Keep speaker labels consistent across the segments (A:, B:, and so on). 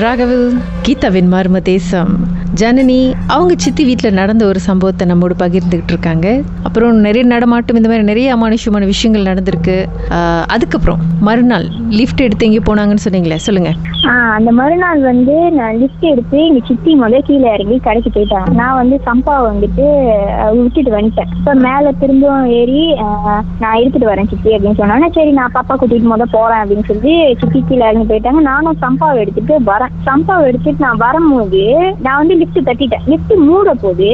A: ರಾಘವಿಲ್ ಗೀತವಿನ್ ಮರ್ಮದೇಸಂ ஜனனி அவங்க சித்தி வீட்டில் நடந்த ஒரு சம்பவத்தை நம்மோடு பகிர்ந்துகிட்டு இருக்காங்க. அப்புறம் நிறைய நடமாட்டம் இந்த மாதிரி நிறைய அமானுஷமான விஷயங்கள் நடந்திருக்கு. அதுக்கப்புறம் மறுநாள் லிஃப்ட் எடுத்து எங்கே போனாங்கன்னு சொன்னீங்களே சொல்லுங்க.
B: ஆ அந்த மறுநாள் வந்து நான் லிஃப்ட் எடுத்து எங்க சித்தி முதல்ல கீழே இறங்கி கடைக்கு போயிட்டாங்க நான் வந்து சம்பா வந்துட்டு விட்டுட்டு வந்துட்டேன். இப்போ மேலே திரும்பவும் ஏறி நான் எடுத்துட்டு வரேன் சித்தி அப்படின்னு சொன்னாங்க. சரி நான் பாப்பா கூட்டிட்டு முதல் போறேன் அப்படின்னு சொல்லி சித்தி கீழே இறங்கி போயிட்டாங்க. நானும் சம்பாவை எடுத்துட்டு வரேன். சம்பாவை எடுத்துட்டு நான் வரும்போது நான் வந்து லிஃப்ட் தட்டிட்டேன். லிஃப்ட் மூட போது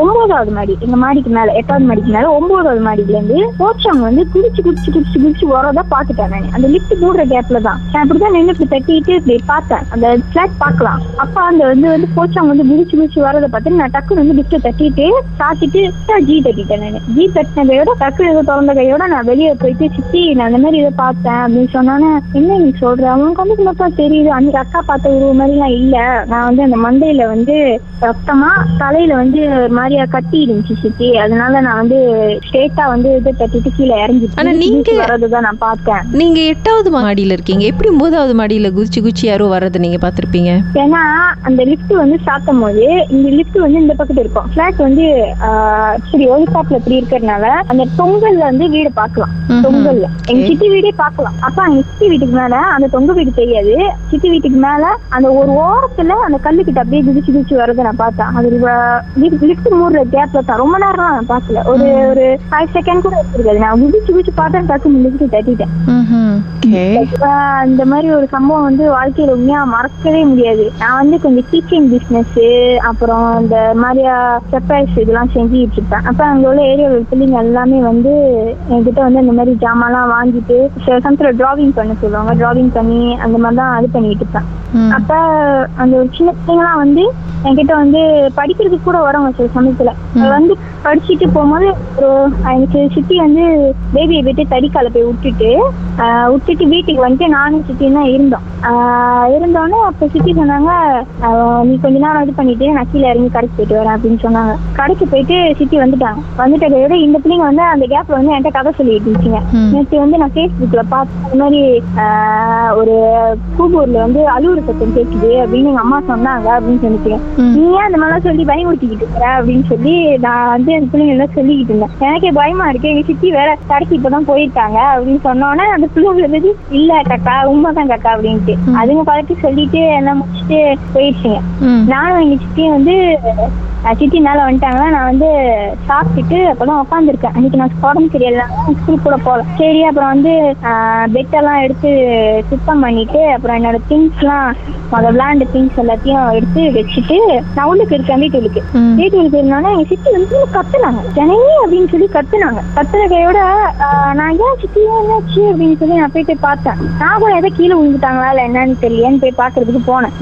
B: ஒன்பதாவது மாடி எங்க மாடிக்கு மேல எட்டாவது மாடிக்கு மேல ஒன்பதாவது மாடியில இருந்து போச்சவங்க வந்து குடிச்சு குடிச்சு குடிச்சு குடிச்சு வரதா பாத்துட்டேன் நான். அந்த லிஃப்ட் மூடுற கேப்ல தான். நான் இப்படிதான் நின்று இப்படி தட்டிட்டு இப்படி பார்த்தேன். அந்த பிளாட் பார்க்கலாம். அப்ப அந்த வந்து வந்து போச்சவங்க வந்து குடிச்சு குடிச்சு வரதை பார்த்து நான் டக்குனு வந்து லிஃப்ட் தட்டிட்டு சாத்திட்டு ஜி தட்டிட்டேன் நான். ஜி தட்டின கையோட டக்கு ஏதோ திறந்த கையோட நான் வெளியே போயிட்டு சித்தி நான் அந்த மாதிரி இதை பார்த்தேன் அப்படின்னு சொன்னோன்னே என்ன நீ சொல்ற? அவனுக்கு கண்ணுக்கு மட்டும் தெரியுது. அன்னைக்கு அக்கா பார்த்த உருவ மாதிரிலாம் இல்ல. நான் வந்து அந்த மண்டையில வந்து ரத்தமா தலையில வந்து ஒரு மாதிரியா கட்டி இருந்துச்சு சித்தி. அதனால நான் வந்து ஸ்ட்ரெயிட்டா வந்து இது தட்டிட்டு கீழே இறங்கி
A: ஆனா நீங்க-
B: வரதுதான் நான் பார்த்தேன்.
A: நீங்க எட்டாவது மாடியில் இருக்கீங்க. எப்படி ஒன்பதாவது மாடியில் குதிச்சு குச்சி யாரோ வர்றதை நீங்க பார்த்துருப்பீங்க?
B: ஏன்னா அந்த லிஃப்ட் வந்து சாத்தும் போது இந்த லிஃப்ட் வந்து இந்த பக்கத்து இருக்கும். ஃபிளாட் வந்து சரி ஒலிபாப்ல இப்படி இருக்கறதுனால அந்த தொங்கல்ல வந்து வீடு பார்க்கலாம். தொங்கல்ல. எங்க சித்தி வீடே பார்க்கலாம். அப்ப அங்க சித்தி வீட்டுக்கு மேல அந்த தொங்க வீடு தெரியாது. சித்தி வீட்டுக்கு மேல அந்த ஒரு ஓரத்துல அந்த கல்லு கிட்ட அப்படியே குதிச்சு குதிச்சு வரதை நான் பார்த்தேன். அது லிஃப்ட் மூடுற கேப்ல தான். ரொம்ப நேரம் நான் பார்க்கல. ஒரு ஒரு ஃபைவ் செகண்ட் கூட இருக்காது நான் குதிச்சு குதிச்சு பார்த்தேன் டக்கு லிஃப்ட் தட்டிட்டேன். இந்த மாதிரி ஒரு சம்பவம் வந்து வாழ்க்கையில உண்மையா மறக்கவே முடியாது. நான் வந்து கொஞ்சம் டீச்சிங் பிசினஸ் அப்புறம் இந்த மாதிரியா சர்ப்ரைஸ் இதெல்லாம் செஞ்சுட்டு இருப்பேன். அப்ப அங்க உள்ள ஏரியாவில் பிள்ளைங்க எல்லாமே வந்து என்கிட்ட வந்து இந்த மாதிரி ஜாமான்லாம் வாங்கிட்டு சில சமயத்துல டிராவிங் பண்ண சொல்லுவாங்க. டிராவிங் பண்ணி அந்த மாதிரி தான் இது பண்ணிட்டு இருப்பேன். அப்ப அந்த ஒரு சின்ன பிள்ளைங்கலாம் வந்து என்கிட்ட வந்து படிக்கிறதுக்கு கூட வரவங்க சில சமயத்துல. அது வந்து படிச்சுட்டு போகும்போது ஒரு எனக்கு சித்தி வந்து பேபியை போயிட்டு தடிக்கால போய் விட்டுட்டு விட்டுட்டு வீட்டுக்கு வந்துட்டு நானும் சித்தியும் தான் இருந்தோம். ஆஹ் இருந்தோடனே அப்ப சித்தி சொன்னாங்க நீ கொஞ்ச நேரம் இது பண்ணிட்டு நான் கீழே இறங்கி கடைக்கு போயிட்டு வரேன் அப்படின்னு சொன்னாங்க. கடைக்கு போயிட்டு சித்தி வந்துட்டாங்க. வந்துட்டதை விட இந்த பிள்ளைங்க வந்து அந்த கேப்ல வந்து என்கிட்ட கதை சொல்லிட்டு இருந்துச்சுங்க. நேற்று வந்து நான் ஃபேஸ்புக்ல பார்த்தேன் இந்த மாதிரி ஒரு கூபூர்ல வந்து அலுவலக சத்தம் கேட்குது அப்படின்னு எங்க அம்மா சொன்னாங்க அப்படின்னு சொல்லிட்டு. நீ ஏன் அந்த மாதிரிலாம் சொல்லி பயமுறுத்திக்கிட்டு இருக்கிற அப்படின்னு சொல்லி நான் வந்து அந்த பிள்ளைங்க எல்லாம் சொல்லிக்கிட்டு இருந்தேன். எனக்கே பயமா இருக்கு. எங்க சித்தி வேற கடைக்கு இப்பதான் போயிருக்காங்க அப்படின்னு சொன்னோன்னே அந்த பிள்ளைங்க வந்து இல்ல கக்கா உண்மைதான் கக்கா அப்படின்ட்டு. அதுங்க பழக்கி சொல்லிட்டு எல்லாம் முடிச்சுட்டு போயிடுச்சுங்க. நானும் எங்க சித்தியும் வந்து சித்தி மேல வந்துட்டாங்கன்னா நான் வந்து சாப்பிட்டுட்டு அப்பதான் உட்காந்துருக்கேன் அன்னைக்கு நான் உடம்பு சரியில்லை ஸ்கூல் கூட போகல. சரி அப்புறம் வந்து பெட் எல்லாம் எடுத்து சுத்தம் பண்ணிட்டு அப்புறம் என்னோட திங்ஸ் எல்லாம் அந்த விளாண்ட திங்ஸ் எல்லாத்தையும் எடுத்து வச்சுட்டு நான் உள்ளுக்கு இருக்கேன் வீட்டுக்கு. வீட்டுக்கு இருந்தாலும் எங்க சித்தி வந்து கத்துனாங்க. ஜனனி அப்படின்னு சொல்லி கத்துனாங்க. கத்துன கையோட ஆஹ், நான் ஏன் சித்தி என்னாச்சு அப்படின்னு சொல்லி நான் போயிட்டு பார்த்தேன். நான் கூட எதை கீழே விழுந்துட்டாங்களா இல்ல என்னன்னு தெரியலையேன்னு போய் பாக்குறதுக்கு போனேன்.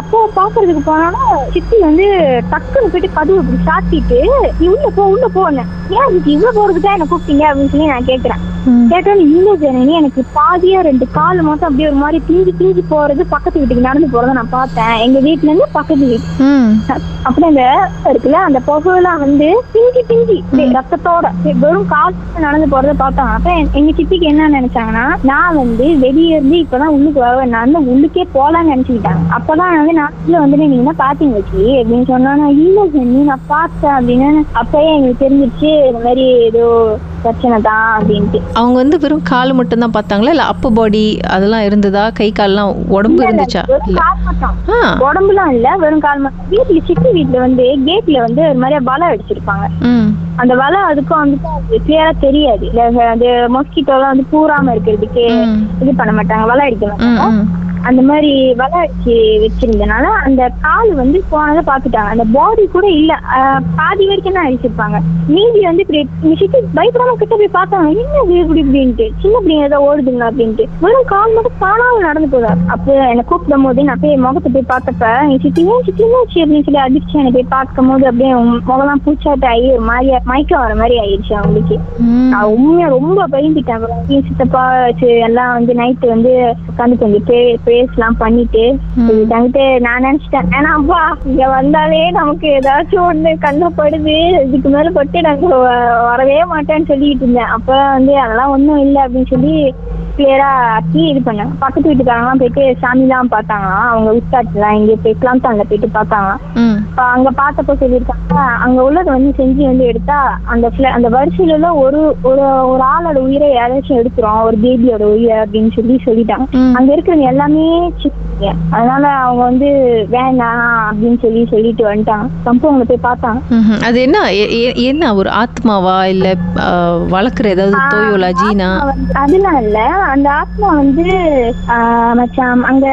B: அப்போ பாக்குறதுக்கு போனாலும் சித்தி வந்து டக்குன்னு போயிட்டு கதவு இப்படி சாத்திட்டு நீ உள்ள போ உள்ள போன ஏன் சித்தி இவ்வளவு போறதுக்கா என்ன கூப்பிட்டீங்க அப்படின்னு சொல்லி நான் கேக்குறேன்.
A: ம்.
B: கேட்டாலும் இல்ல ஜனனி எனக்கு பாதியா ரெண்டு கால் மட்டும் அப்படியே ஒரு மாதிரி பிஞ்சு பிஞ்சு போறது பக்கத்து வீட்டுக்கு நடந்து போறத நான் பார்த்தேன். எங்க வீட்டுல இருந்து பக்கத்து வீட்டு. அப்புறம் இந்த இருக்குல்ல அந்த புகையெல்லாம் வந்து பிஞ்சி பிஞ்சி. ரத்தத்தோட. வெறும் கால் நடந்து போறத பார்த்தாங்க அப்ப என்- எங்க சித்திக்கு என்ன நினைச்சாங்கன்னா நான் வந்து வெளியே இருந்து இப்பதான் உள்ளுக்கு வர நான் உள்ளுக்கே போலாம்னு நினைச்சுக்கிட்டாங்க. அப்பதான் வந்து நான் வந்து நீங்க என்ன பாத்தீங்க வச்சு அப்படின்னு சொன்னா இல்ல ஜெனி நான் பார்த்தேன் அப்படின்னு அப்பயே எங்களுக்கு தெரிஞ்சிருச்சு இந்த மாதிரி ஏதோ பிரச்சனை தான் அப்படின்ட்டு.
A: அவங்க வந்து வெறும் கால் மட்டும் தான் பார்த்தாங்களா? இல்ல அப்ப பாடி அதெல்லாம் இருந்ததா? கை கால்லாம் உடம்பு இருந்துச்சா?
B: உடம்புலாம் இல்ல வெறும் கால் மட்டும். வீட்டுல சித்தி வீட்டுல வந்து கேட்ல வந்து ஒரு மாதிரியா வலை அடிச்சிருப்பாங்க. அந்த வலை அதுக்கும் வந்துட்டு கிளியரா தெரியாது. இல்ல அது மொஸ்கிட்டோ எல்லாம் வந்து பூராம இருக்கிறதுக்கு. இது பண்ண மாட்டாங்க வலை அடிக்க மாட்டாங்க. அந்த மாதிரி வலை அடிச்சு வச்சிருந்தனால அந்த கால் வந்து போனதை பாத்துட்டாங்க அந்த பாடி கூட இல்ல. பாதி வரைக்கும் தான் அடிச்சிருப்பாங்க மீதி வந்து சித்தி பயப்படாம கிட்ட போய் பார்த்தாங்க. என்ன இப்படி இப்படின்ட்டு. சின்ன பிள்ளைங்க ஏதோ ஓடுதுங்களா அப்படின்ட்டு. வெறும் கால் மட்டும் காணாம நடந்து போதார் அப்போ என்னை கூப்பிடும் போது நான் போய் முகத்தை போய் பார்த்தப்ப என் சித்தி ஏன் சித்தி என்னாச்சு அப்படின்னு சொல்லி அதிர்ச்சி என்னை போய் பார்க்கும் போது அப்படியே முகம்லாம் பூச்சாட்டு ஆகி ஒரு மாதிரி மயக்கம் வர மாதிரி ஆயிடுச்சு அவங்களுக்கு. நான் உண்மையா ரொம்ப பயந்துட்டேன். சித்தப்பா எல்லாம் வந்து நைட்டு வந்து உட்காந்து கொஞ்சம் ப்ரேயர்ஸ் எல்லாம் பண்ணிட்டு தங்கிட்டு நான் நினைச்சிட்டேன். ஏன்னா அப்பா இங்க வந்தாலே நமக்கு ஏதாச்சும் ஒண்ணு கண்ணப்படுது. இதுக்கு மேல பட்டு நாங்க வரவே மாட்டேன்னு சொல்லிட்டு இருந்தேன். அப்ப வந்து அதெல்லாம் ஒண்ணும் இல்லை அப்படின்னு சொல்லி கிளியரா ஆக்கி இது பண்ணாங்க பக்கத்து வீட்டுக்காரங்களாம் போயிட்டு சாமிலாம் பார்த்தாங்களாம். அவங்க உஸ்தாட்லாம் இங்கே போய் கிளாம்தான்ல போயிட்டு பார்த்தாங்களாம். இப்ப அங்க பார்த்தப்போ சொல்லியிருக்காங்க அங்க உள்ளது வந்து செஞ்சு வந்து எடுத்தா அந்த அந்த வரிசையில ஒரு ஒரு ஒரு ஆளோட உயிரை யாராச்சும் எடுக்கிறோம் ஒரு பேபியோட உயிரை அப்படின்னு சொல்லி சொல்லிட்டாங்க. அங்க இருக்கிறவங்க எல்லாமே சித்திங்க அதனால அவங்க வந்து வேண்டாம் அப்படின்னு சொல்லி சொல்லிட்டு வந்துட்டாங்க. சம்பவங்களை போய் பார்த்தாங்க.
C: அது என்ன? என்ன? ஒரு ஆத்மாவா? இல்ல வளர்க்குற ஏதாவது தோயோலா ஜீனா?
B: அதெல்லாம் இல்ல. அந்த ஆத்மா வந்து ஆஹ், மச்சான் அங்க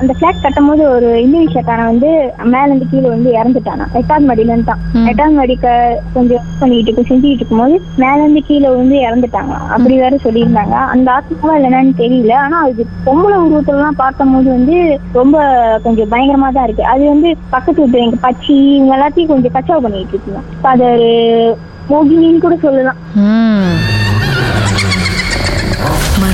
B: அந்த பிளாட் கட்டும் போது ஒரு இந்தோனேஷியாக்காரன் வந்து மேல இருந்து கீழே வந்து இறந்துட்டானா. எட்டாவது மாடியில இருந்தான். எட்டாவது மாடிக்க கொஞ்சம் பண்ணிட்டு இருக்கும் செஞ்சுட்டு இருக்கும்போது மேல இருந்து கீழே வந்து இறந்துட்டாங்க அப்படி வேற சொல்லியிருந்தாங்க. அந்த ஆத்மாவா இல்லைன்னு தெரியல. ஆனா அது பொம்பளை உருவத்துல எல்லாம் பார்க்கும் போது வந்து ரொம்ப கொஞ்சம் பயங்கரமா தான் இருக்கு. அது வந்து பக்கத்து வீட்டு எங்க பச்சி இவங்க எல்லாத்தையும் கொஞ்சம் கச்சாவு பண்ணிட்டு இருக்குங்க அது ஒரு மோகினின்னு கூட சொல்லலாம்.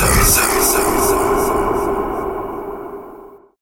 D: Sir, Sir, Sir.